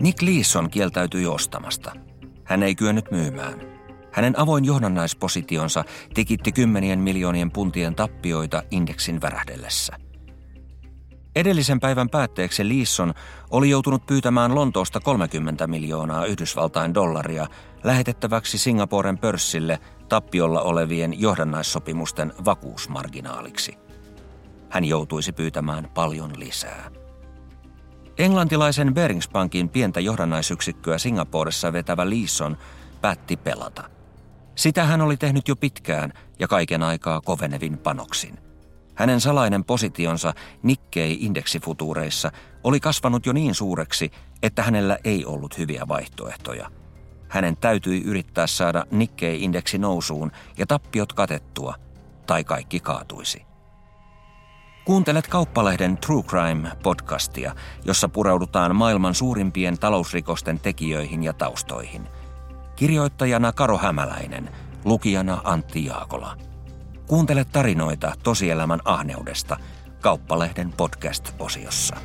Nick Leeson kieltäytyi ostamasta. Hän ei kyennyt myymään. Hänen avoin johdannaispositionsa tekitti kymmenien miljoonien puntien tappioita indeksin värähdellessä. Edellisen päivän päätteeksi Leeson oli joutunut pyytämään Lontoosta 30 miljoonaa Yhdysvaltain dollaria lähetettäväksi Singaporen pörssille tappiolla olevien johdannaissopimusten vakuusmarginaaliksi. Hän joutuisi pyytämään paljon lisää. Englantilaisen Beringspankin pientä johdannaisyksikköä Singaporessa vetävä Leeson päätti pelata. Sitä hän oli tehnyt jo pitkään ja kaiken aikaa kovenevin panoksin. Hänen salainen positionsa Nikkei-indeksifutuureissa oli kasvanut jo niin suureksi, että hänellä ei ollut hyviä vaihtoehtoja. Hänen täytyi yrittää saada Nikkei-indeksi nousuun ja tappiot katettua, tai kaikki kaatuisi. Kuuntelet Kauppalehden True Crime-podcastia, jossa pureudutaan maailman suurimpien talousrikosten tekijöihin ja taustoihin. Kirjoittajana Karo Hämäläinen, lukijana Antti Jaakola. Kuuntele tarinoita tosielämän ahneudesta Kauppalehden podcast-osiossa.